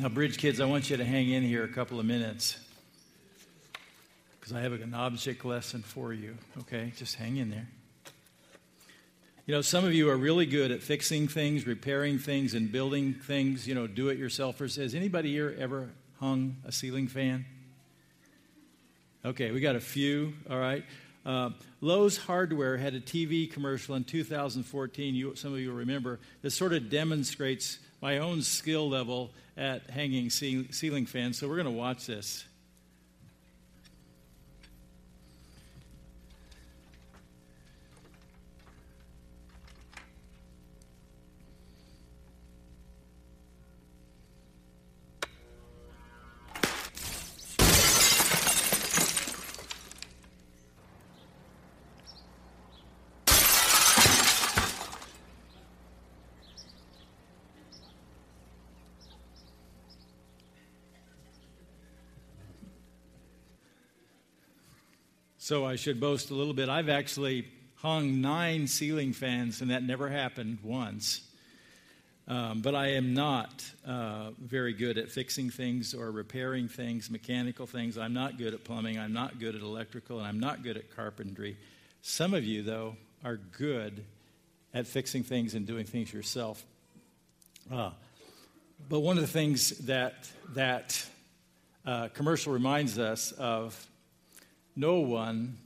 Now, Bridge kids, I want you to hang in here a couple of minutes because I have an object lesson for you. Okay, just hang in there. You know, some of you are really good at fixing things, repairing things, and building things, you know, do it yourselfers. Has anybody here ever hung a ceiling fan? Okay, we got a few, all right. Uh, Lowe's Hardware had a TV commercial in 2014, you, some of you will remember, that sort of demonstrates my own skill level at hanging ceiling fans. So we're going to watch this. So I should boast a little bit. I've actually hung nine ceiling fans, and that never happened once. Um, but I am not uh, very good at fixing things or repairing things, mechanical things. I'm not good at plumbing. I'm not good at electrical, and I'm not good at carpentry. Some of you, though, are good at fixing things and doing things yourself. Uh, but one of the things that that uh, commercial reminds us of no one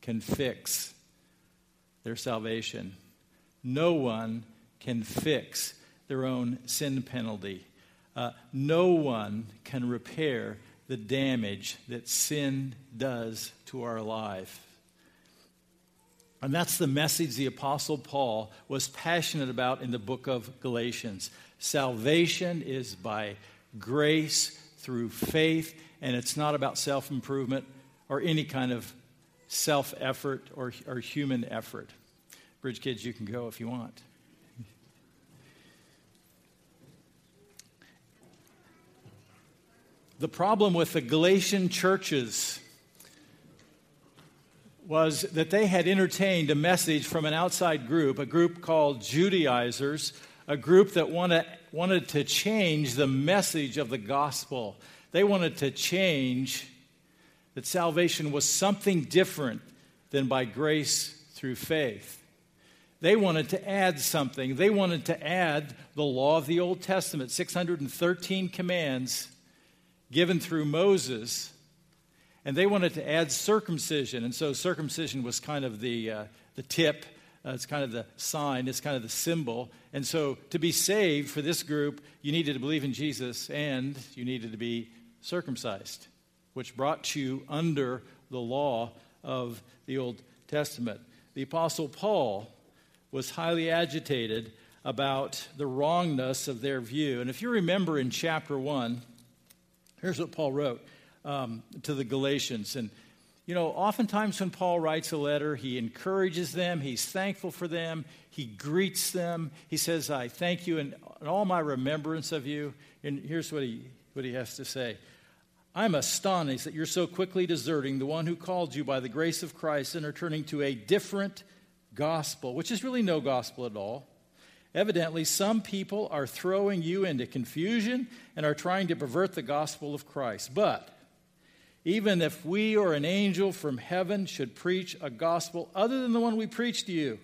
can fix their salvation. No one can fix their own sin penalty. Uh, no one can repair the damage that sin does to our life. And that's the message the Apostle Paul was passionate about in the book of Galatians. Salvation is by grace through faith, and it's not about self improvement or any kind of self effort or, or human effort. Bridge kids, you can go if you want. The problem with the Galatian churches was that they had entertained a message from an outside group, a group called Judaizers, a group that wanted, wanted to change the message of the gospel. They wanted to change that salvation was something different than by grace through faith. They wanted to add something. They wanted to add the law of the Old Testament, 613 commands given through Moses. And they wanted to add circumcision. And so circumcision was kind of the, uh, the tip, uh, it's kind of the sign, it's kind of the symbol. And so to be saved for this group, you needed to believe in Jesus and you needed to be circumcised which brought you under the law of the Old Testament. The Apostle Paul was highly agitated about the wrongness of their view. And if you remember in chapter 1, here's what Paul wrote um, to the Galatians. And, you know, oftentimes when Paul writes a letter, he encourages them, he's thankful for them, he greets them, he says, I thank you in, in all my remembrance of you. And here's what he, what he has to say I'm astonished that you're so quickly deserting the one who called you by the grace of Christ and are turning to a different gospel, which is really no gospel at all. Evidently, some people are throwing you into confusion and are trying to pervert the gospel of Christ. But even if we or an angel from heaven should preach a gospel other than the one we preach to you,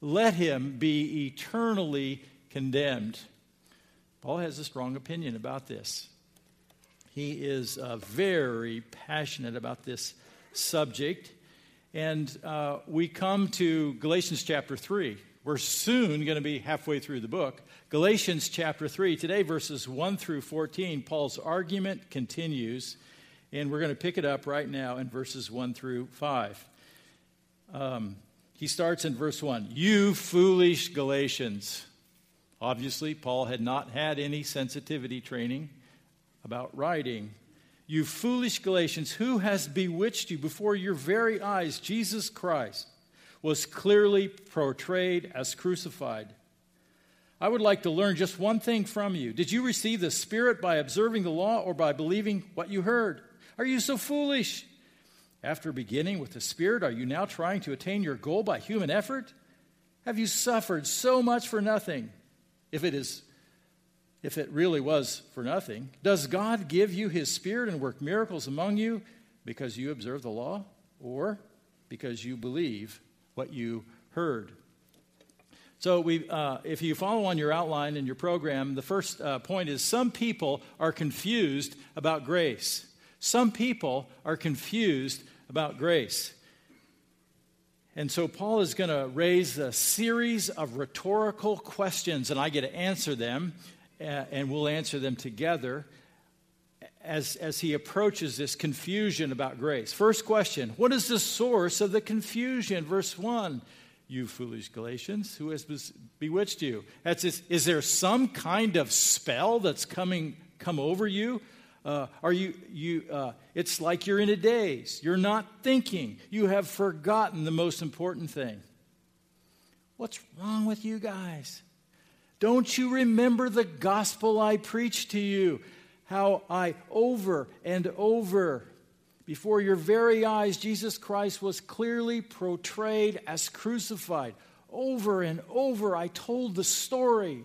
let him be eternally condemned. Paul has a strong opinion about this. He is uh, very passionate about this subject. And uh, we come to Galatians chapter 3. We're soon going to be halfway through the book. Galatians chapter 3. Today, verses 1 through 14, Paul's argument continues. And we're going to pick it up right now in verses 1 through 5. Um, he starts in verse 1 You foolish Galatians. Obviously, Paul had not had any sensitivity training about writing. You foolish Galatians, who has bewitched you before your very eyes? Jesus Christ was clearly portrayed as crucified. I would like to learn just one thing from you. Did you receive the Spirit by observing the law or by believing what you heard? Are you so foolish? After beginning with the Spirit, are you now trying to attain your goal by human effort? Have you suffered so much for nothing? If it is if it really was for nothing? Does God give you his spirit and work miracles among you because you observe the law or because you believe what you heard? So, we, uh, if you follow on your outline in your program, the first uh, point is some people are confused about grace. Some people are confused about grace. And so Paul is going to raise a series of rhetorical questions, and I get to answer them, and we'll answer them together as, as he approaches this confusion about grace. First question What is the source of the confusion? Verse 1 You foolish Galatians, who has bewitched you? That's this, is there some kind of spell that's coming come over you? Uh, are you, you uh, it's like you're in a daze. You're not thinking. You have forgotten the most important thing. What's wrong with you guys? Don't you remember the gospel I preached to you? How I over and over before your very eyes, Jesus Christ was clearly portrayed as crucified. Over and over, I told the story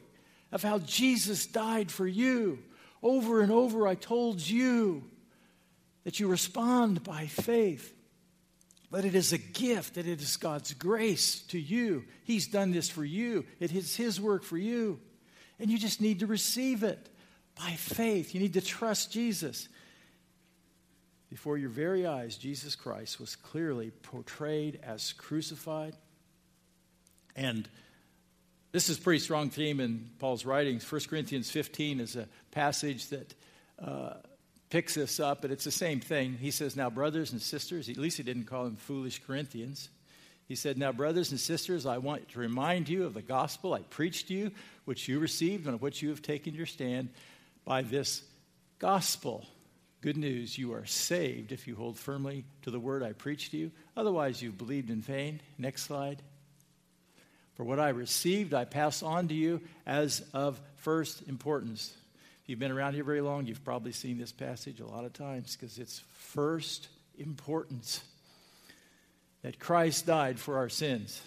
of how Jesus died for you. Over and over, I told you that you respond by faith. But it is a gift, that it is God's grace to you. He's done this for you, it is His work for you. And you just need to receive it by faith. You need to trust Jesus. Before your very eyes, Jesus Christ was clearly portrayed as crucified. And this is a pretty strong theme in Paul's writings. 1 Corinthians 15 is a passage that uh, picks this up, but it's the same thing. He says, Now, brothers and sisters, at least he didn't call them foolish Corinthians. He said, Now, brothers and sisters, I want to remind you of the gospel I preached to you, which you received and of which you have taken your stand by this gospel. Good news, you are saved if you hold firmly to the word I preached to you. Otherwise, you've believed in vain. Next slide. For what I received, I pass on to you as of first importance. You've been around here very long, you've probably seen this passage a lot of times because it's first importance that Christ died for our sins.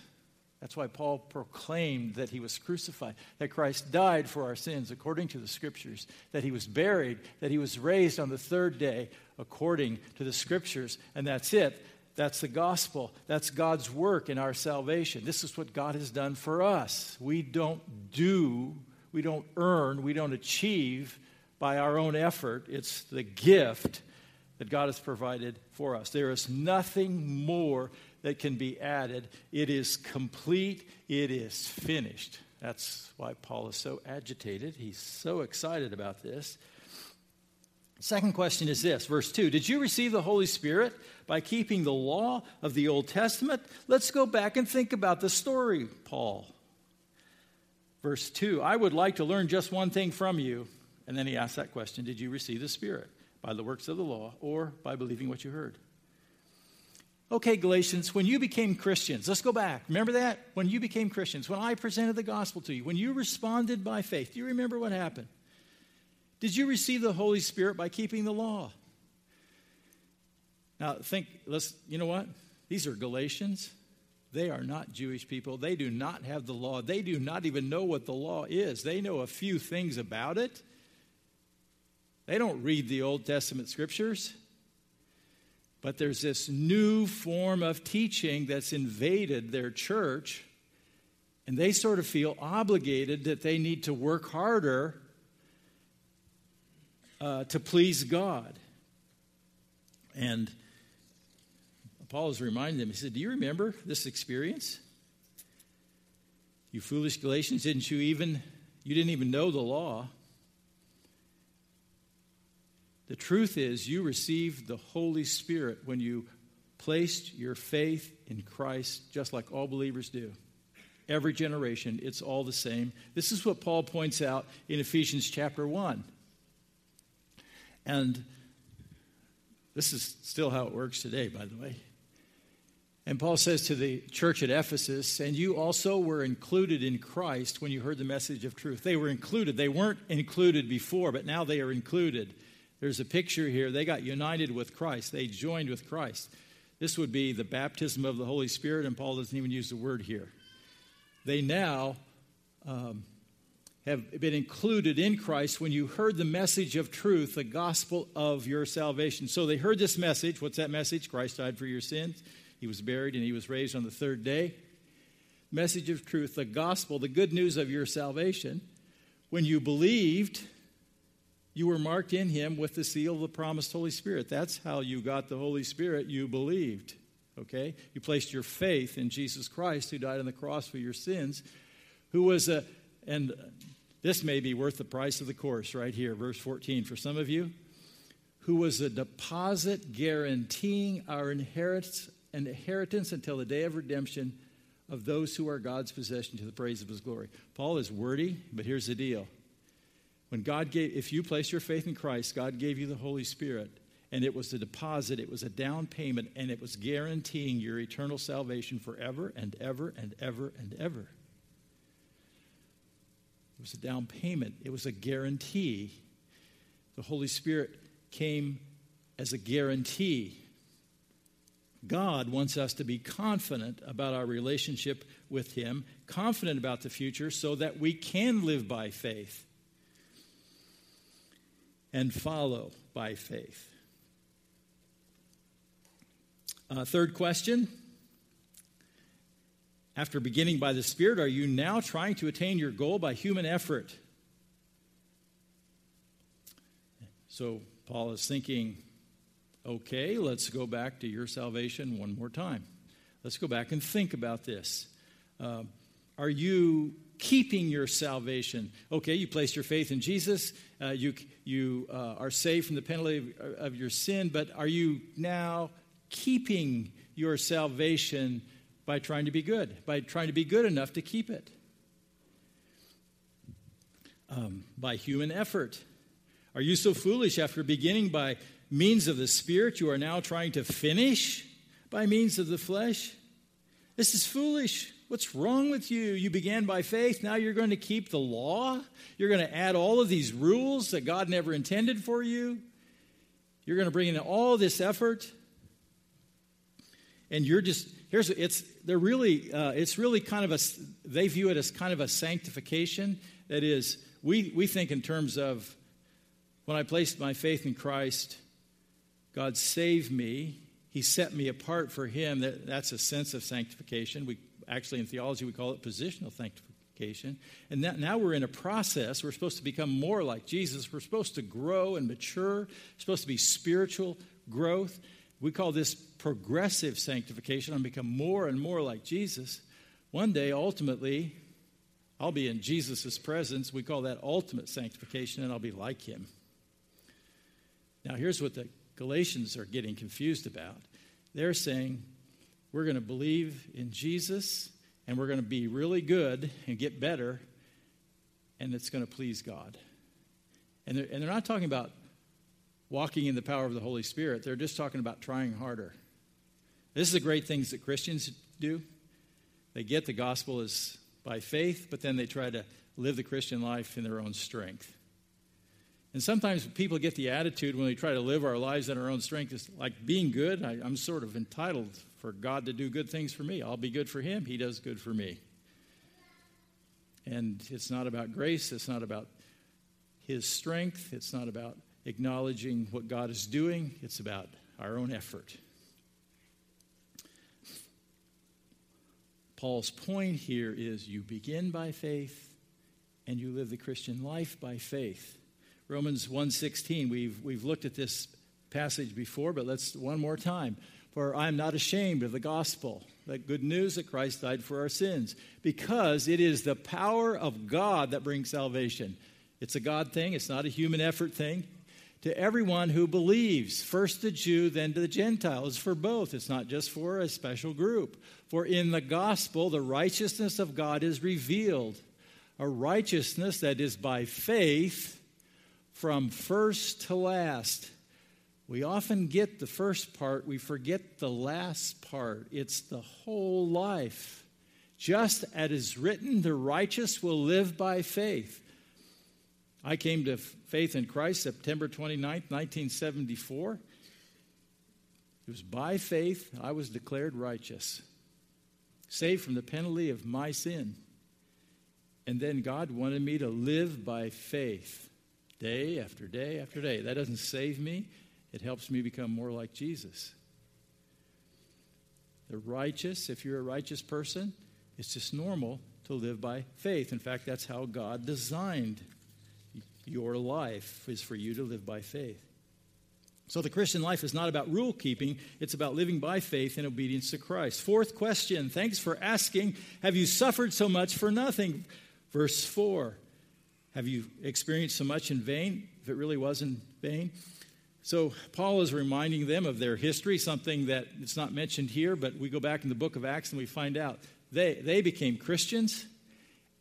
That's why Paul proclaimed that he was crucified, that Christ died for our sins according to the scriptures, that he was buried, that he was raised on the third day according to the scriptures, and that's it. That's the gospel. That's God's work in our salvation. This is what God has done for us. We don't do, we don't earn, we don't achieve by our own effort. It's the gift that God has provided for us. There is nothing more that can be added. It is complete, it is finished. That's why Paul is so agitated. He's so excited about this. Second question is this, verse 2 Did you receive the Holy Spirit by keeping the law of the Old Testament? Let's go back and think about the story, Paul. Verse 2 I would like to learn just one thing from you. And then he asks that question Did you receive the Spirit by the works of the law or by believing what you heard? Okay, Galatians, when you became Christians, let's go back. Remember that? When you became Christians, when I presented the gospel to you, when you responded by faith, do you remember what happened? Did you receive the Holy Spirit by keeping the law? Now, think, let's, you know what? These are Galatians. They are not Jewish people. They do not have the law. They do not even know what the law is. They know a few things about it. They don't read the Old Testament scriptures. But there's this new form of teaching that's invaded their church, and they sort of feel obligated that they need to work harder uh, to please God. And Paul is reminding them, he said, Do you remember this experience? You foolish Galatians, didn't you even you didn't even know the law? The truth is you received the Holy Spirit when you placed your faith in Christ, just like all believers do. Every generation, it's all the same. This is what Paul points out in Ephesians chapter 1. And this is still how it works today, by the way. And Paul says to the church at Ephesus, and you also were included in Christ when you heard the message of truth. They were included. They weren't included before, but now they are included. There's a picture here. They got united with Christ, they joined with Christ. This would be the baptism of the Holy Spirit, and Paul doesn't even use the word here. They now um, have been included in Christ when you heard the message of truth, the gospel of your salvation. So they heard this message. What's that message? Christ died for your sins. He was buried and he was raised on the third day. Message of truth, the gospel, the good news of your salvation. When you believed, you were marked in him with the seal of the promised Holy Spirit. That's how you got the Holy Spirit. You believed. Okay? You placed your faith in Jesus Christ, who died on the cross for your sins, who was a, and this may be worth the price of the course right here, verse 14 for some of you, who was a deposit guaranteeing our inheritance, inheritance until the day of redemption of those who are God's possession to the praise of his glory. Paul is wordy, but here's the deal. When God gave, if you place your faith in Christ, God gave you the Holy Spirit, and it was a deposit, it was a down payment, and it was guaranteeing your eternal salvation forever and ever and ever and ever. It was a down payment, it was a guarantee. The Holy Spirit came as a guarantee. God wants us to be confident about our relationship with Him, confident about the future, so that we can live by faith and follow by faith. Uh, third question after beginning by the Spirit, are you now trying to attain your goal by human effort? So Paul is thinking, okay, let's go back to your salvation one more time. Let's go back and think about this. Uh, are you keeping your salvation? Okay, you place your faith in Jesus. Uh, you you uh, are saved from the penalty of, of your sin, but are you now keeping your salvation by trying to be good, by trying to be good enough to keep it. Um, by human effort. Are you so foolish after beginning by means of the Spirit, you are now trying to finish by means of the flesh? This is foolish. What's wrong with you? You began by faith, now you're going to keep the law? You're going to add all of these rules that God never intended for you? You're going to bring in all this effort? And you're just here's it's they're really uh, it's really kind of a they view it as kind of a sanctification that is we we think in terms of when i placed my faith in christ god saved me he set me apart for him that, that's a sense of sanctification we actually in theology we call it positional sanctification and that, now we're in a process we're supposed to become more like jesus we're supposed to grow and mature we're supposed to be spiritual growth we call this progressive sanctification and become more and more like Jesus. One day, ultimately, I'll be in Jesus' presence. We call that ultimate sanctification, and I'll be like him. Now, here's what the Galatians are getting confused about. They're saying, we're going to believe in Jesus, and we're going to be really good and get better, and it's going to please God. And they're, and they're not talking about walking in the power of the Holy Spirit. They're just talking about trying harder. This is the great things that Christians do. They get the gospel is by faith, but then they try to live the Christian life in their own strength. And sometimes people get the attitude when we try to live our lives in our own strength, it's like being good. I, am sort of entitled for God to do good things for me. I'll be good for Him, He does good for me. And it's not about grace, it's not about His strength, it's not about acknowledging what God is doing, it's about our own effort. Paul's point here is you begin by faith and you live the Christian life by faith. Romans 1:16, we've we've looked at this passage before, but let's one more time. For I am not ashamed of the gospel, that good news that Christ died for our sins, because it is the power of God that brings salvation. It's a God thing, it's not a human effort thing to everyone who believes, first the Jew, then to the Gentiles. For both. It's not just for a special group. For in the gospel, the righteousness of God is revealed, a righteousness that is by faith from first to last. We often get the first part, we forget the last part. It's the whole life. Just as is written, the righteous will live by faith. I came to faith in Christ September 29, 1974. It was by faith I was declared righteous, saved from the penalty of my sin. And then God wanted me to live by faith day after day after day. That doesn't save me, it helps me become more like Jesus. The righteous, if you're a righteous person, it's just normal to live by faith. In fact, that's how God designed your life is for you to live by faith. So the Christian life is not about rule keeping, it's about living by faith in obedience to Christ. Fourth question, thanks for asking. Have you suffered so much for nothing? Verse 4. Have you experienced so much in vain if it really was in vain? So Paul is reminding them of their history, something that it's not mentioned here, but we go back in the book of Acts and we find out they, they became Christians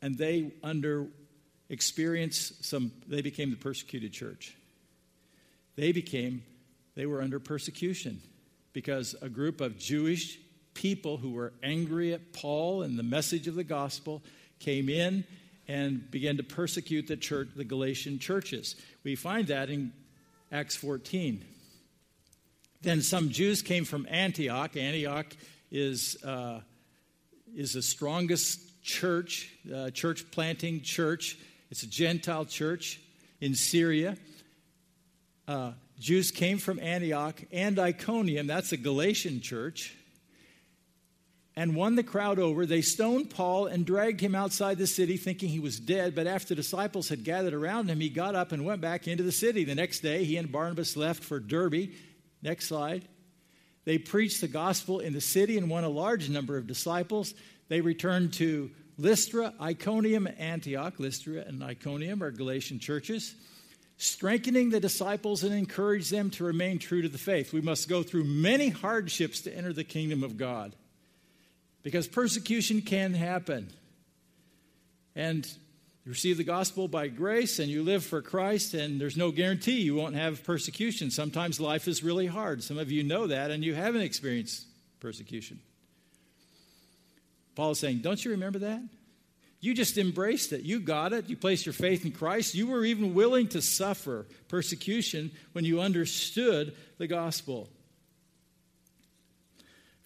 and they under experienced some they became the persecuted church. They became they were under persecution because a group of Jewish people who were angry at Paul and the message of the gospel came in and began to persecute the church the Galatian churches. We find that in Acts 14. Then some Jews came from Antioch. Antioch is, uh, is the strongest church, uh, church planting church. It's a Gentile church in Syria. Uh, Jews came from Antioch and Iconium, that's a Galatian church, and won the crowd over. They stoned Paul and dragged him outside the city, thinking he was dead. But after disciples had gathered around him, he got up and went back into the city. The next day, he and Barnabas left for Derbe. Next slide. They preached the gospel in the city and won a large number of disciples. They returned to Lystra, Iconium, Antioch. Lystra and Iconium are Galatian churches. Strengthening the disciples and encourage them to remain true to the faith. We must go through many hardships to enter the kingdom of God because persecution can happen. And you receive the gospel by grace and you live for Christ, and there's no guarantee you won't have persecution. Sometimes life is really hard. Some of you know that, and you haven't experienced persecution. Paul is saying, Don't you remember that? You just embraced it. You got it. You placed your faith in Christ. You were even willing to suffer persecution when you understood the gospel.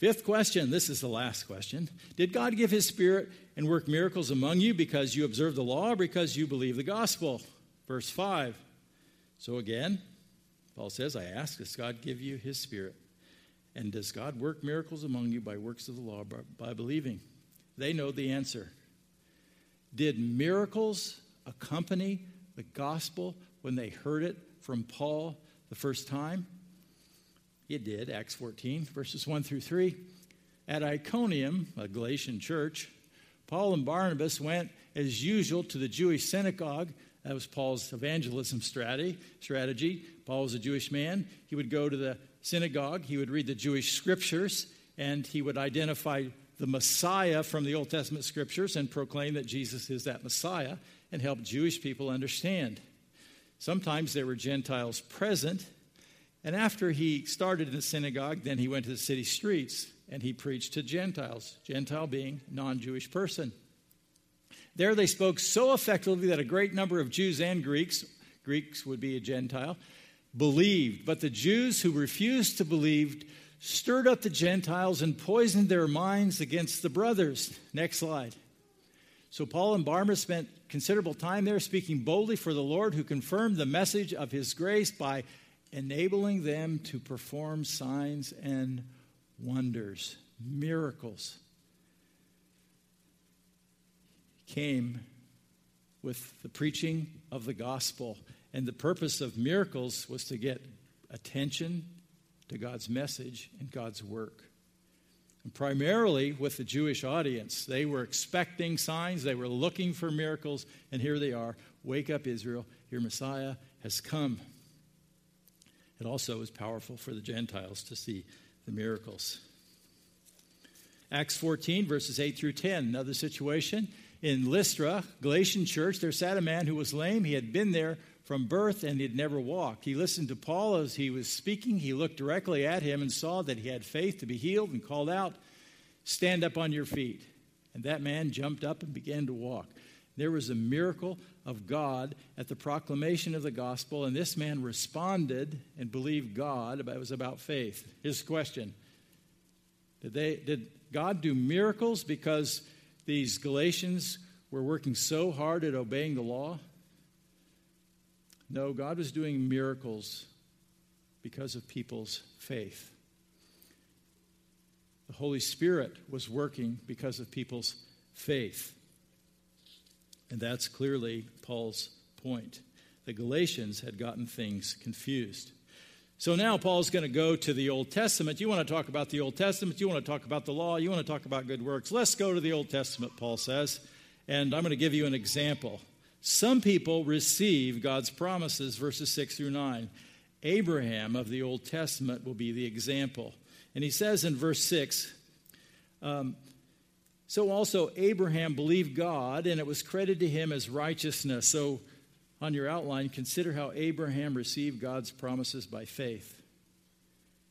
Fifth question this is the last question. Did God give his spirit and work miracles among you because you observe the law or because you believe the gospel? Verse 5. So again, Paul says, I ask, does God give you his spirit? And does God work miracles among you by works of the law, by, by believing? They know the answer. Did miracles accompany the gospel when they heard it from Paul the first time? It did, Acts 14, verses 1 through 3. At Iconium, a Galatian church, Paul and Barnabas went as usual to the Jewish synagogue. That was Paul's evangelism strategy. strategy. Paul was a Jewish man. He would go to the synagogue, he would read the Jewish scriptures, and he would identify the Messiah from the Old Testament scriptures and proclaim that Jesus is that Messiah and help Jewish people understand. Sometimes there were Gentiles present, and after he started in the synagogue, then he went to the city streets and he preached to Gentiles, Gentile being non Jewish person. There they spoke so effectively that a great number of Jews and Greeks, Greeks would be a Gentile, believed. But the Jews who refused to believe stirred up the Gentiles and poisoned their minds against the brothers. Next slide. So Paul and Barnabas spent considerable time there speaking boldly for the Lord, who confirmed the message of his grace by enabling them to perform signs and wonders, miracles. Came with the preaching of the gospel. And the purpose of miracles was to get attention to God's message and God's work. And primarily with the Jewish audience. They were expecting signs, they were looking for miracles, and here they are. Wake up, Israel, your Messiah has come. It also was powerful for the Gentiles to see the miracles. Acts 14, verses 8 through 10, another situation. In Lystra, Galatian church, there sat a man who was lame. He had been there from birth and he had never walked. He listened to Paul as he was speaking. He looked directly at him and saw that he had faith to be healed and called out, Stand up on your feet. And that man jumped up and began to walk. There was a miracle of God at the proclamation of the gospel, and this man responded and believed God. It was about faith. His question Did, they, did God do miracles because these Galatians were working so hard at obeying the law. No, God was doing miracles because of people's faith. The Holy Spirit was working because of people's faith. And that's clearly Paul's point. The Galatians had gotten things confused. So now Paul's going to go to the Old Testament. You want to talk about the Old Testament, you want to talk about the law, you want to talk about good works. Let's go to the Old Testament, Paul says. And I'm going to give you an example. Some people receive God's promises, verses 6 through 9. Abraham of the Old Testament will be the example. And he says in verse 6 um, So also Abraham believed God, and it was credited to him as righteousness. So on your outline, consider how Abraham received God's promises by faith.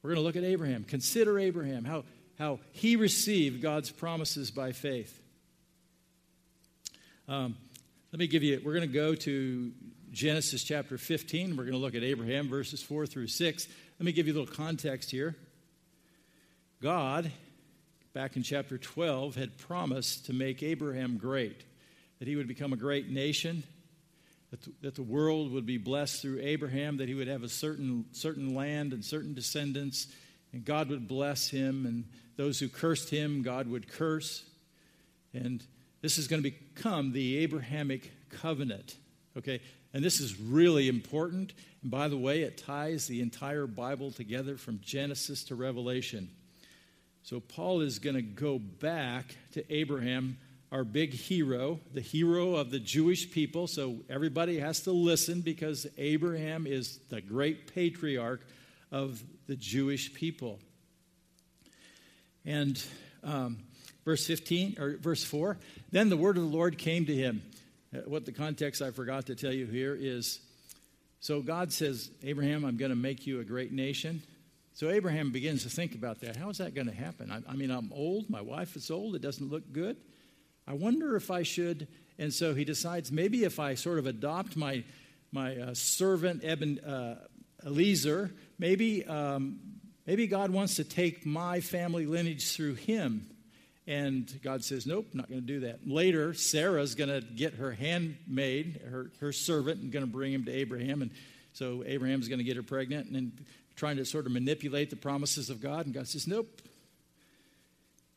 We're going to look at Abraham. Consider Abraham, how, how he received God's promises by faith. Um, let me give you, we're going to go to Genesis chapter 15. We're going to look at Abraham, verses 4 through 6. Let me give you a little context here. God, back in chapter 12, had promised to make Abraham great, that he would become a great nation that the, that the world would be blessed through Abraham, that he would have a certain, certain land and certain descendants, and God would bless him, and those who cursed him, God would curse. And this is going to become the Abrahamic covenant. Okay? And this is really important. And by the way, it ties the entire Bible together from Genesis to Revelation. So Paul is going to go back to Abraham our big hero, the hero of the Jewish people. So everybody has to listen because Abraham is the great patriarch of the Jewish people. And um, verse 15 or verse 4 then the word of the Lord came to him. Uh, what the context I forgot to tell you here is so God says, Abraham, I'm going to make you a great nation. So Abraham begins to think about that. How is that going to happen? I, I mean, I'm old. My wife is old. It doesn't look good. I wonder if I should. And so he decides maybe if I sort of adopt my, my uh, servant Eben, uh, Eliezer, maybe, um, maybe God wants to take my family lineage through him. And God says, Nope, not going to do that. Later, Sarah's going to get her handmaid, her, her servant, and going to bring him to Abraham. And so Abraham's going to get her pregnant and, trying to sort of manipulate the promises of God. And God says, Nope,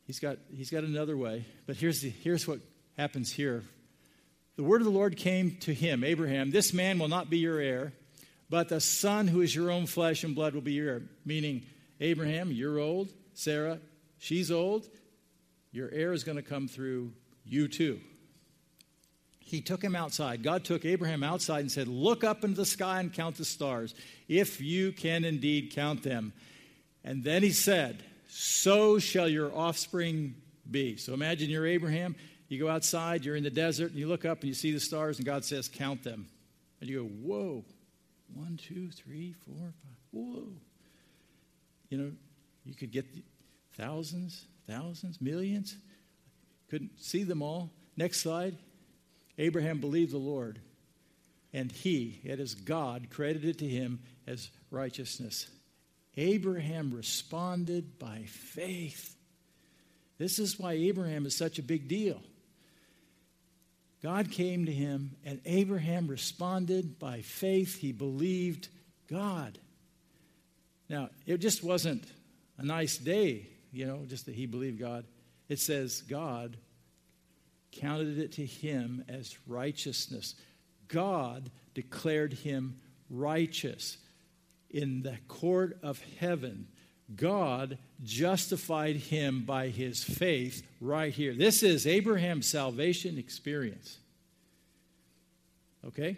He's got, he's got another way. But here's, the, here's what happens here. The word of the Lord came to him, Abraham, This man will not be your heir, but the son who is your own flesh and blood will be your heir. Meaning, Abraham, you're old. Sarah, she's old. Your heir is going to come through you too. He took him outside. God took Abraham outside and said, Look up into the sky and count the stars, if you can indeed count them. And then he said, so shall your offspring be. So imagine you're Abraham, you go outside, you're in the desert, and you look up and you see the stars, and God says, Count them. And you go, Whoa, one, two, three, four, five, whoa. You know, you could get thousands, thousands, millions. Couldn't see them all. Next slide. Abraham believed the Lord, and he, it is God, credited to him as righteousness. Abraham responded by faith. This is why Abraham is such a big deal. God came to him, and Abraham responded by faith. He believed God. Now, it just wasn't a nice day, you know, just that he believed God. It says God counted it to him as righteousness. God declared him righteous in the court of heaven, God justified him by his faith right here. This is Abraham's salvation experience. Okay?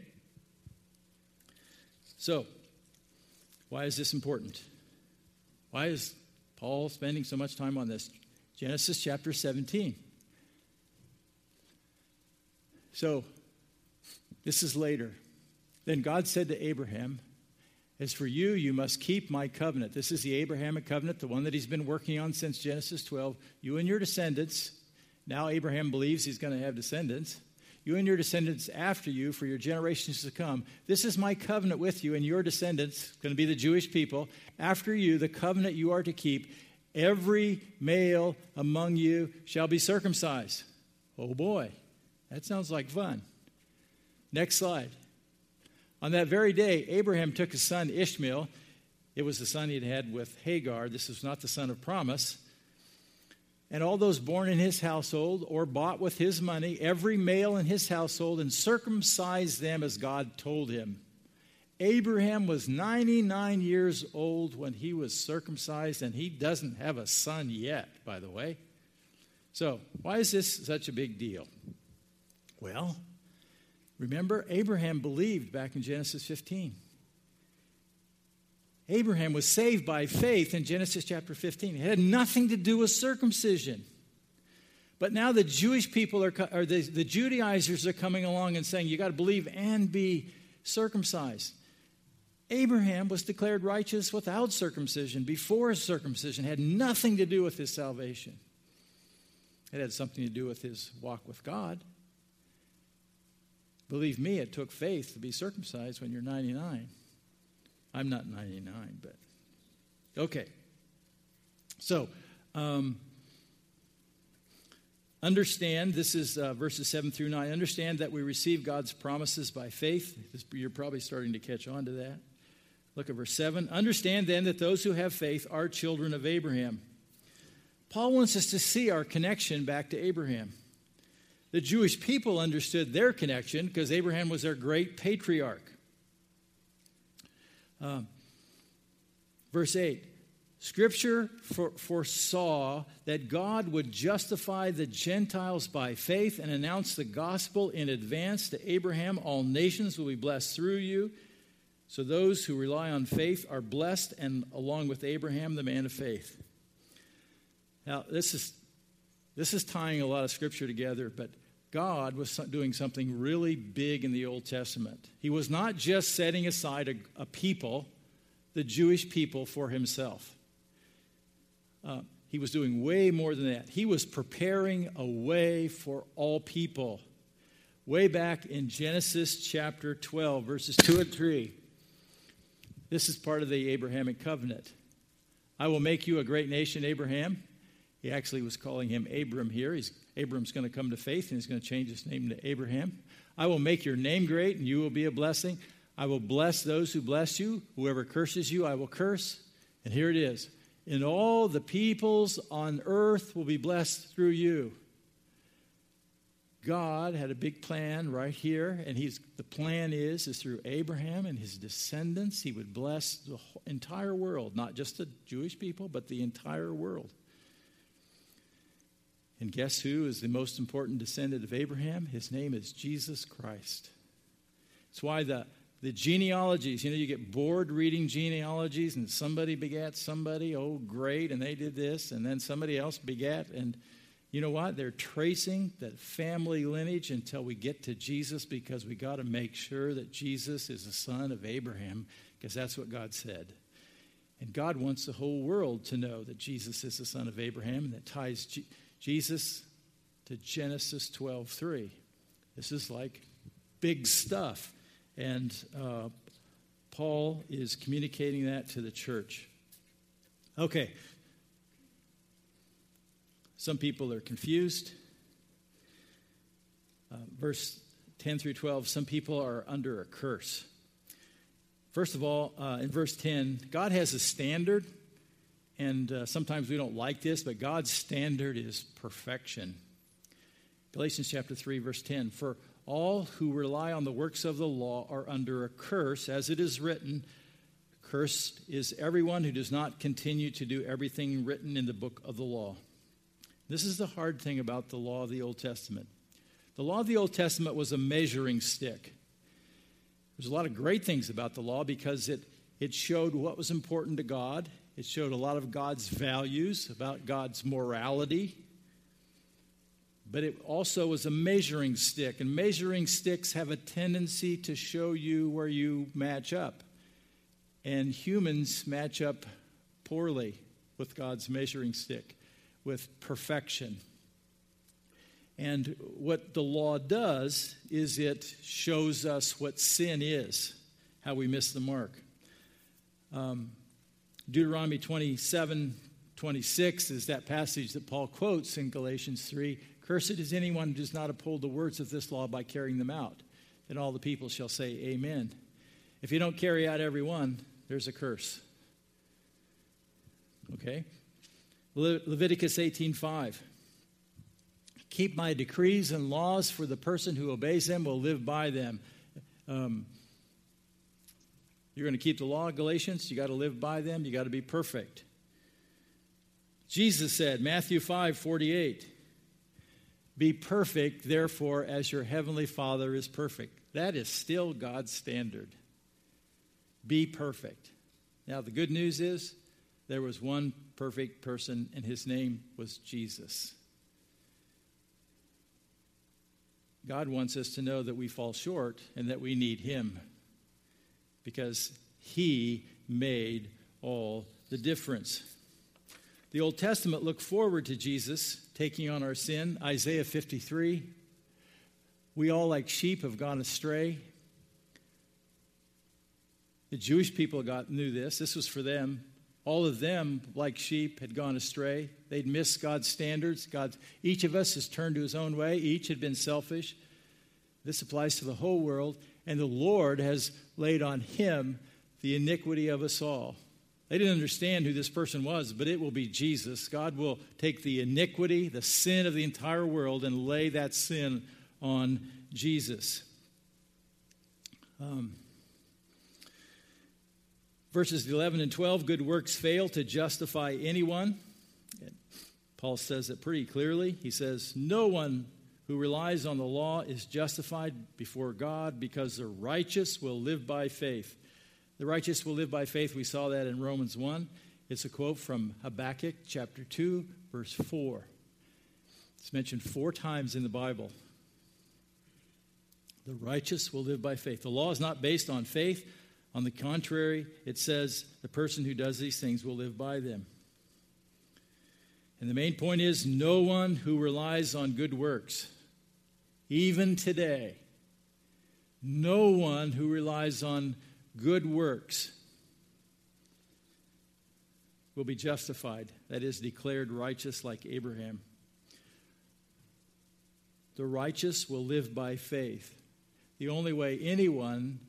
So, why is this important? Why is Paul spending so much time on this? Genesis chapter 17. So, this is later. Then God said to Abraham, as for you, you must keep my covenant. This is the Abrahamic covenant, the one that he's been working on since Genesis 12. You and your descendants, now Abraham believes he's going to have descendants. You and your descendants after you for your generations to come. This is my covenant with you and your descendants, going to be the Jewish people. After you, the covenant you are to keep. Every male among you shall be circumcised. Oh boy. That sounds like fun. Next slide. On that very day, Abraham took his son Ishmael. It was the son he had had with Hagar. This was not the son of promise. And all those born in his household or bought with his money, every male in his household, and circumcised them as God told him. Abraham was 99 years old when he was circumcised, and he doesn't have a son yet, by the way. So, why is this such a big deal? Well, remember, Abraham believed back in Genesis 15. Abraham was saved by faith in Genesis chapter 15. It had nothing to do with circumcision. But now the Jewish people are, or the, the Judaizers are coming along and saying, you got to believe and be circumcised. Abraham was declared righteous without circumcision, before circumcision, it had nothing to do with his salvation. It had something to do with his walk with God. Believe me, it took faith to be circumcised when you're 99. I'm not 99, but okay. So, um, understand this is uh, verses 7 through 9. Understand that we receive God's promises by faith. You're probably starting to catch on to that. Look at verse 7. Understand then that those who have faith are children of Abraham. Paul wants us to see our connection back to Abraham. The Jewish people understood their connection because Abraham was their great patriarch. Uh, verse 8 Scripture for, foresaw that God would justify the Gentiles by faith and announce the gospel in advance to Abraham. All nations will be blessed through you. So those who rely on faith are blessed, and along with Abraham, the man of faith. Now, this is, this is tying a lot of scripture together, but God was doing something really big in the Old Testament. He was not just setting aside a, a people, the Jewish people, for himself. Uh, he was doing way more than that. He was preparing a way for all people. Way back in Genesis chapter 12, verses 2 and 3. This is part of the Abrahamic covenant. I will make you a great nation, Abraham. He actually was calling him Abram here. He's Abram's going to come to faith and he's going to change his name to Abraham. I will make your name great and you will be a blessing. I will bless those who bless you. Whoever curses you, I will curse. And here it is. And all the peoples on earth will be blessed through you. God had a big plan right here, and he's, the plan is, is through Abraham and his descendants, he would bless the entire world, not just the Jewish people, but the entire world. And guess who is the most important descendant of Abraham? His name is Jesus Christ. It's why the, the genealogies, you know, you get bored reading genealogies and somebody begat somebody, oh, great, and they did this, and then somebody else begat. And you know what? They're tracing that family lineage until we get to Jesus because we got to make sure that Jesus is the son of Abraham because that's what God said. And God wants the whole world to know that Jesus is the son of Abraham and that ties. Jesus to Genesis 12:3. This is like big stuff. And uh, Paul is communicating that to the church. Okay. Some people are confused. Uh, verse 10 through 12, some people are under a curse. First of all, uh, in verse 10, God has a standard and uh, sometimes we don't like this, but God's standard is perfection. Galatians chapter 3, verse 10 For all who rely on the works of the law are under a curse, as it is written, Cursed is everyone who does not continue to do everything written in the book of the law. This is the hard thing about the law of the Old Testament. The law of the Old Testament was a measuring stick. There's a lot of great things about the law because it, it showed what was important to God it showed a lot of God's values, about God's morality. But it also was a measuring stick, and measuring sticks have a tendency to show you where you match up. And humans match up poorly with God's measuring stick, with perfection. And what the law does is it shows us what sin is, how we miss the mark. Um, Deuteronomy 27 26 is that passage that Paul quotes in Galatians 3 Cursed is anyone who does not uphold the words of this law by carrying them out. Then all the people shall say, Amen. If you don't carry out every one, there's a curse. Okay? Le- Leviticus 18:5. Keep my decrees and laws, for the person who obeys them will live by them. Um, you're going to keep the law, Galatians. You got to live by them. You got to be perfect. Jesus said, Matthew 5 48, Be perfect, therefore, as your heavenly Father is perfect. That is still God's standard. Be perfect. Now, the good news is there was one perfect person, and his name was Jesus. God wants us to know that we fall short and that we need him because he made all the difference. The Old Testament looked forward to Jesus taking on our sin. Isaiah 53 We all, like sheep, have gone astray. The Jewish people got, knew this. This was for them. All of them, like sheep, had gone astray. They'd missed God's standards. God, each of us has turned to his own way. Each had been selfish. This applies to the whole world. And the Lord has laid on him the iniquity of us all. They didn't understand who this person was, but it will be Jesus. God will take the iniquity, the sin of the entire world, and lay that sin on Jesus. Um, verses 11 and 12 good works fail to justify anyone. Paul says it pretty clearly. He says, No one who relies on the law is justified before God because the righteous will live by faith. The righteous will live by faith. We saw that in Romans 1. It's a quote from Habakkuk chapter 2, verse 4. It's mentioned four times in the Bible. The righteous will live by faith. The law is not based on faith. On the contrary, it says the person who does these things will live by them. And the main point is no one who relies on good works, even today, no one who relies on good works will be justified, that is, declared righteous like Abraham. The righteous will live by faith. The only way anyone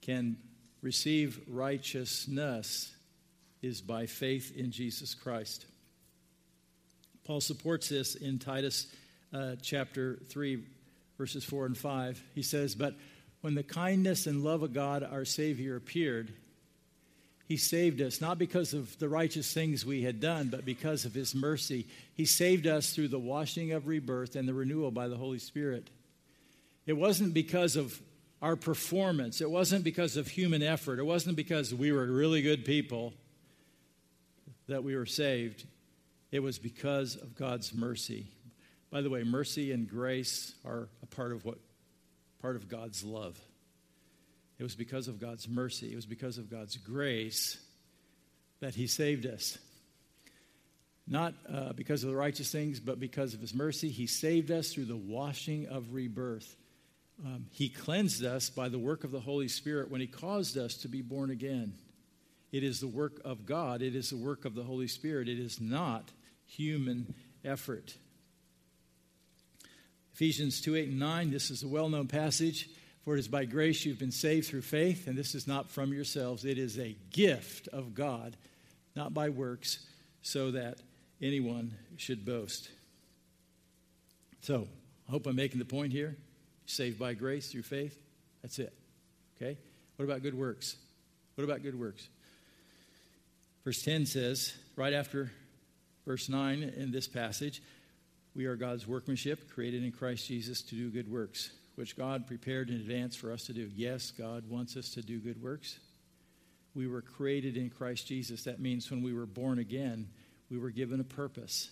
can receive righteousness is by faith in Jesus Christ. Paul supports this in Titus uh, chapter 3, verses 4 and 5. He says, But when the kindness and love of God, our Savior, appeared, he saved us not because of the righteous things we had done, but because of His mercy. He saved us through the washing of rebirth and the renewal by the Holy Spirit. It wasn't because of our performance, it wasn't because of human effort, it wasn't because we were really good people that we were saved. It was because of God's mercy. By the way, mercy and grace are a part of what part of God's love. It was because of God's mercy, it was because of God's grace that He saved us. Not uh, because of the righteous things, but because of His mercy. He saved us through the washing of rebirth. Um, he cleansed us by the work of the Holy Spirit when He caused us to be born again. It is the work of God, it is the work of the Holy Spirit, it is not human effort. Ephesians 2 8 and 9, this is a well known passage. For it is by grace you've been saved through faith, and this is not from yourselves. It is a gift of God, not by works, so that anyone should boast. So, I hope I'm making the point here. Saved by grace through faith. That's it. Okay? What about good works? What about good works? Verse 10 says, right after verse 9 in this passage, we are God's workmanship, created in Christ Jesus to do good works, which God prepared in advance for us to do. Yes, God wants us to do good works. We were created in Christ Jesus. That means when we were born again, we were given a purpose.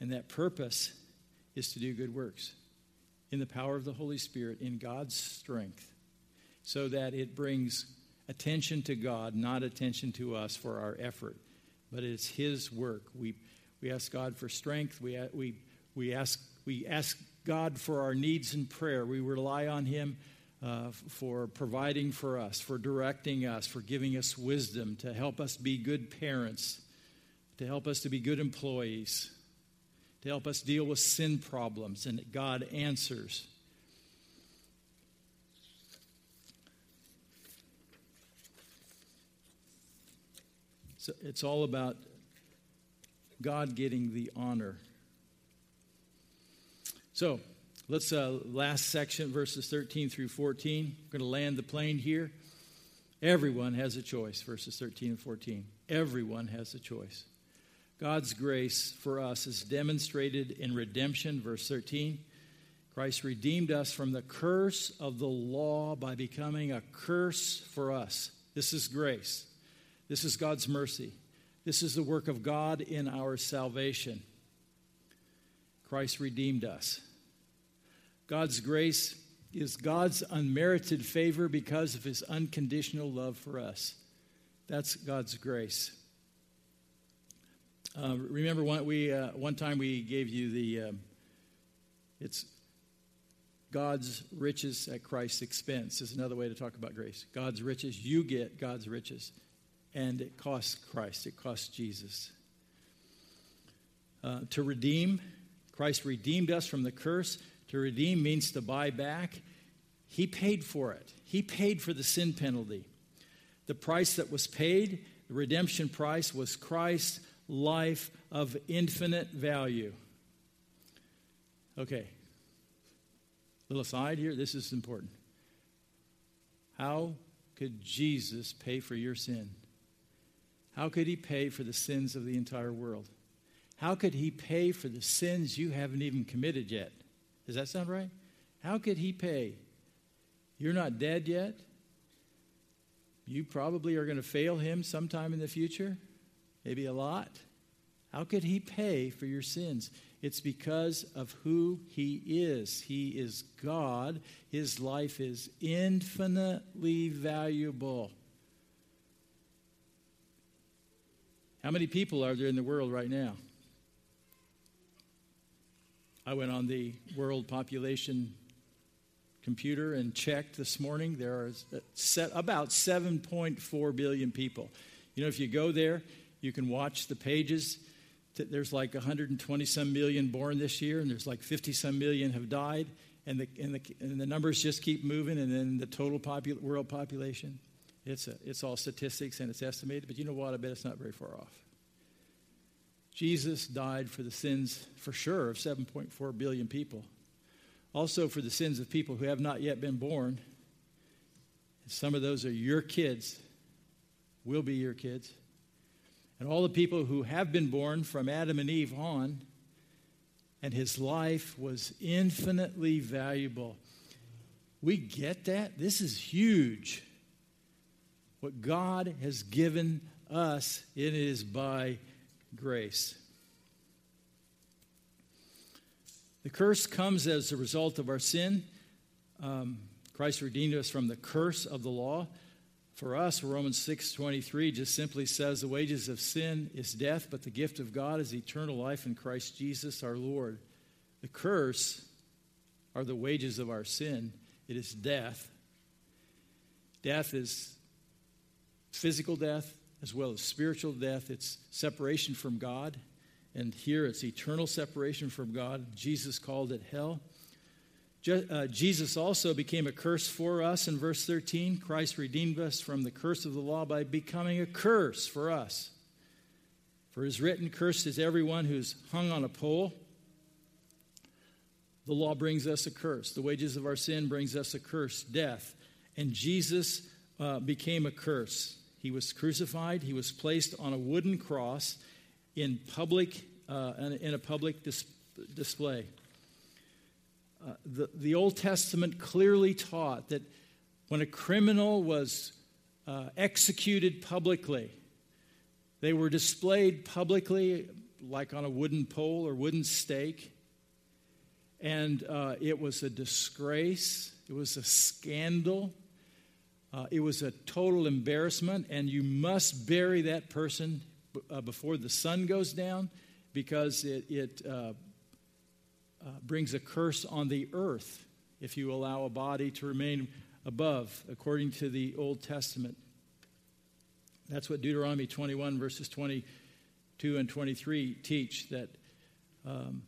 And that purpose is to do good works in the power of the Holy Spirit, in God's strength, so that it brings attention to God, not attention to us for our effort, but it's His work. We, we ask God for strength. We, we we ask, we ask God for our needs in prayer. We rely on Him uh, for providing for us, for directing us, for giving us wisdom, to help us be good parents, to help us to be good employees, to help us deal with sin problems, and God answers. So it's all about God getting the honor. So let's, uh, last section, verses 13 through 14. We're going to land the plane here. Everyone has a choice, verses 13 and 14. Everyone has a choice. God's grace for us is demonstrated in redemption, verse 13. Christ redeemed us from the curse of the law by becoming a curse for us. This is grace. This is God's mercy. This is the work of God in our salvation. Christ redeemed us. God's grace is God's unmerited favor because of his unconditional love for us. That's God's grace. Uh, remember one, we, uh, one time we gave you the, um, it's God's riches at Christ's expense is another way to talk about grace. God's riches, you get God's riches and it costs Christ, it costs Jesus. Uh, to redeem, Christ redeemed us from the curse. To redeem means to buy back. He paid for it, He paid for the sin penalty. The price that was paid, the redemption price, was Christ's life of infinite value. Okay, little aside here, this is important. How could Jesus pay for your sin? How could he pay for the sins of the entire world? How could he pay for the sins you haven't even committed yet? Does that sound right? How could he pay? You're not dead yet. You probably are going to fail him sometime in the future, maybe a lot. How could he pay for your sins? It's because of who he is. He is God. His life is infinitely valuable. How many people are there in the world right now? I went on the world population computer and checked this morning. There are uh, about 7.4 billion people. You know, if you go there, you can watch the pages. There's like 120 some million born this year, and there's like 50 some million have died, and the, and the, and the numbers just keep moving, and then the total popul- world population. It's, a, it's all statistics and it's estimated, but you know what? I bet it's not very far off. Jesus died for the sins, for sure, of 7.4 billion people. Also for the sins of people who have not yet been born. Some of those are your kids, will be your kids. And all the people who have been born from Adam and Eve on. And his life was infinitely valuable. We get that? This is huge what God has given us, it is by grace. The curse comes as a result of our sin. Um, Christ redeemed us from the curse of the law. For us, Romans 6:23 just simply says the wages of sin is death, but the gift of God is eternal life in Christ Jesus our Lord. The curse are the wages of our sin. It is death. Death is physical death as well as spiritual death. It's separation from God. And here it's eternal separation from God. Jesus called it hell. Je- uh, Jesus also became a curse for us in verse 13. Christ redeemed us from the curse of the law by becoming a curse for us. For it is written, Cursed is everyone who's hung on a pole. The law brings us a curse. The wages of our sin brings us a curse, death. And Jesus uh, became a curse. He was crucified. He was placed on a wooden cross in public uh, in a public dis- display. Uh, the, the Old Testament clearly taught that when a criminal was uh, executed publicly, they were displayed publicly, like on a wooden pole or wooden stake. And uh, it was a disgrace, it was a scandal. Uh, it was a total embarrassment, and you must bury that person b- uh, before the sun goes down because it, it uh, uh, brings a curse on the earth if you allow a body to remain above, according to the Old Testament. That's what Deuteronomy 21, verses 22 and 23 teach that Um,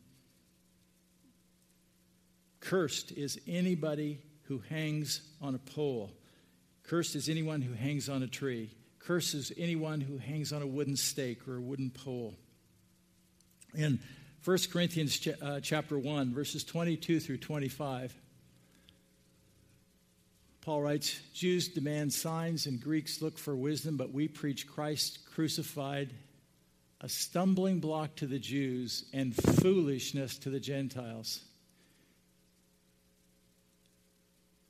cursed is anybody who hangs on a pole. Cursed is anyone who hangs on a tree. Cursed is anyone who hangs on a wooden stake or a wooden pole. In 1 Corinthians ch- uh, chapter 1, verses 22 through 25, Paul writes Jews demand signs and Greeks look for wisdom, but we preach Christ crucified, a stumbling block to the Jews and foolishness to the Gentiles.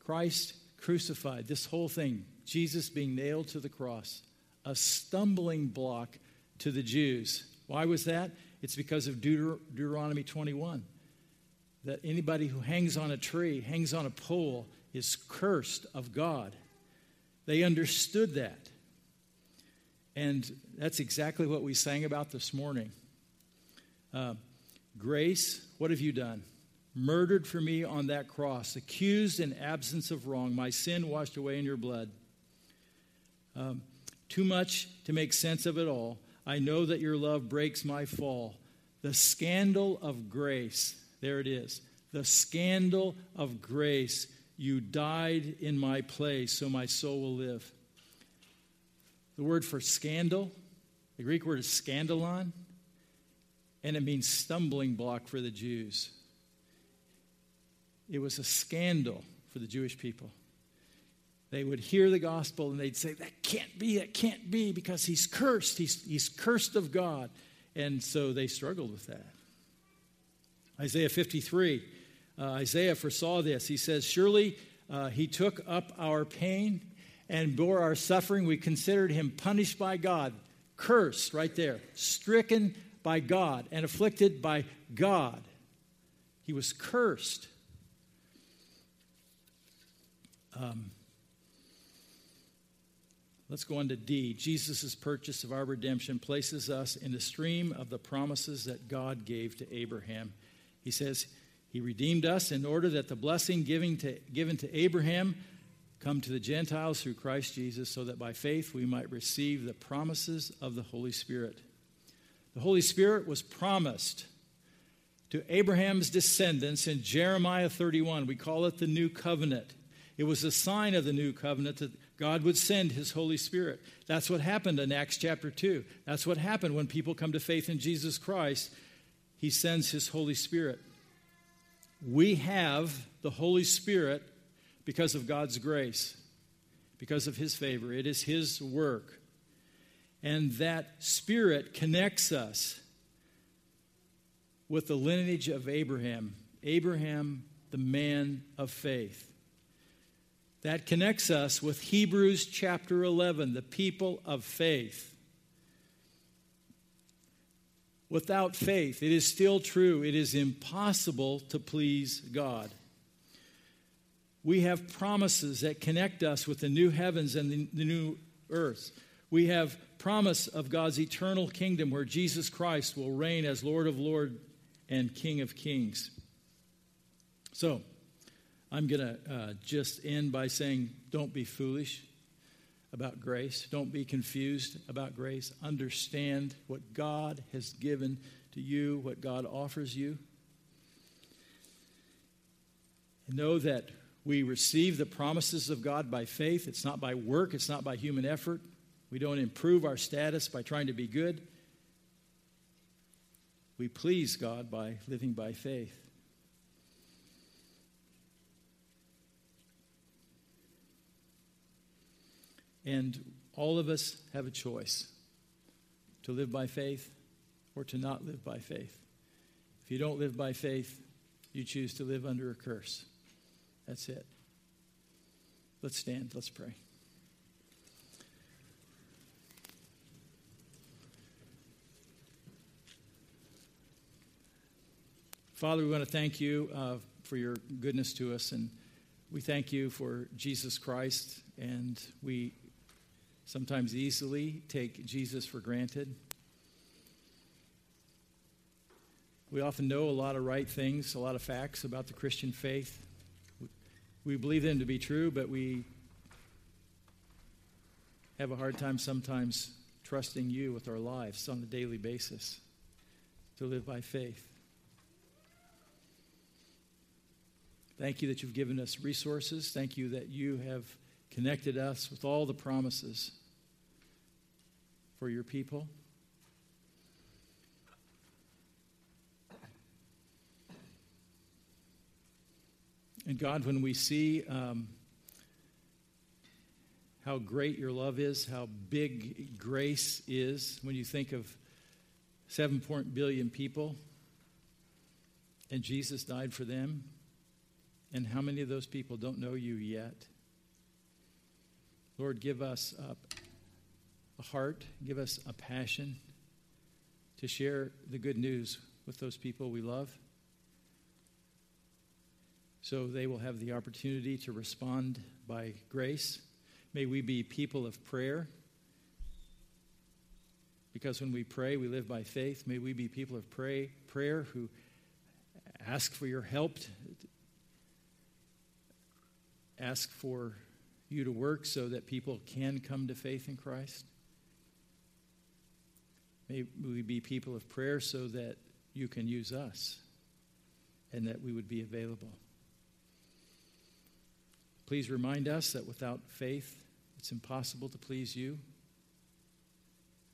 Christ crucified, this whole thing, Jesus being nailed to the cross, a stumbling block to the Jews. Why was that? It's because of Deuter- Deuteronomy 21 that anybody who hangs on a tree, hangs on a pole, is cursed of God. They understood that. And that's exactly what we sang about this morning. Uh, grace, what have you done? Murdered for me on that cross, accused in absence of wrong, my sin washed away in your blood. Um, too much to make sense of it all. I know that your love breaks my fall. The scandal of grace, there it is. The scandal of grace you died in my place, so my soul will live. The word for scandal, the Greek word is scandalon, and it means stumbling block for the Jews. It was a scandal for the Jewish people. They would hear the gospel and they'd say, That can't be, that can't be, because he's cursed. He's, he's cursed of God. And so they struggled with that. Isaiah 53 uh, Isaiah foresaw this. He says, Surely uh, he took up our pain and bore our suffering. We considered him punished by God, cursed right there, stricken by God, and afflicted by God. He was cursed. Um, let's go on to D. Jesus' purchase of our redemption places us in the stream of the promises that God gave to Abraham. He says, he redeemed us in order that the blessing given to, given to Abraham come to the Gentiles through Christ Jesus, so that by faith we might receive the promises of the Holy Spirit. The Holy Spirit was promised to Abraham's descendants in Jeremiah 31. We call it the New Covenant. It was a sign of the New Covenant that God would send His Holy Spirit. That's what happened in Acts chapter 2. That's what happened when people come to faith in Jesus Christ. He sends His Holy Spirit. We have the Holy Spirit because of God's grace, because of His favor. It is His work. And that Spirit connects us with the lineage of Abraham, Abraham, the man of faith. That connects us with Hebrews chapter 11, the people of faith. Without faith, it is still true, it is impossible to please God. We have promises that connect us with the new heavens and the, the new earth. We have promise of God's eternal kingdom where Jesus Christ will reign as Lord of Lords and King of Kings. So, I'm going to uh, just end by saying don't be foolish about grace. Don't be confused about grace. Understand what God has given to you, what God offers you. And know that we receive the promises of God by faith. It's not by work, it's not by human effort. We don't improve our status by trying to be good. We please God by living by faith. And all of us have a choice to live by faith or to not live by faith. If you don't live by faith, you choose to live under a curse. That's it. Let's stand. Let's pray. Father, we want to thank you uh, for your goodness to us, and we thank you for Jesus Christ, and we sometimes easily take Jesus for granted. We often know a lot of right things, a lot of facts about the Christian faith. We believe them to be true, but we have a hard time sometimes trusting you with our lives on a daily basis to live by faith. Thank you that you've given us resources. Thank you that you have connected us with all the promises for your people. And God, when we see um, how great your love is, how big grace is, when you think of 7 billion people and Jesus died for them, and how many of those people don't know you yet? Lord, give us a, a heart, give us a passion to share the good news with those people we love so they will have the opportunity to respond by grace. May we be people of prayer. Because when we pray, we live by faith. May we be people of pray, prayer who ask for your help, ask for you to work so that people can come to faith in Christ. May we be people of prayer so that you can use us and that we would be available. Please remind us that without faith, it's impossible to please you.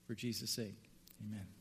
For Jesus' sake, amen.